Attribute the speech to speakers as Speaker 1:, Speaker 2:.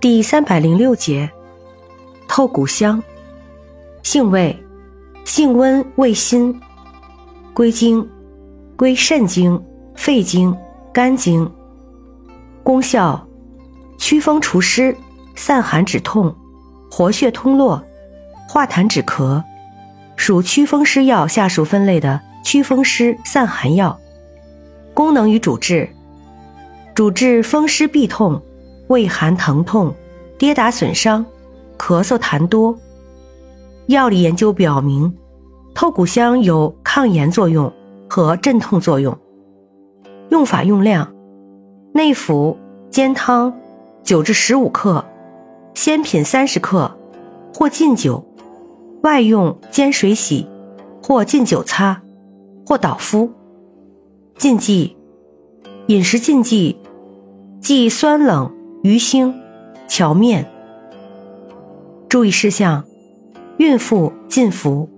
Speaker 1: 第三百零六节，透骨香，性味，性温，味辛，归经，归肾经、肺经、肝经。功效，祛风除湿、散寒止痛、活血通络、化痰止咳，属祛风湿药下属分类的祛风湿散寒药。功能与主治，主治风湿痹痛。胃寒疼痛、跌打损伤、咳嗽痰多。药理研究表明，透骨香有抗炎作用和镇痛作用。用法用量：内服煎汤，九至十五克，鲜品三十克，或浸酒；外用煎水洗，或浸酒擦，或捣敷。禁忌：饮食禁忌，忌酸冷。鱼腥、荞面。注意事项：孕妇禁服。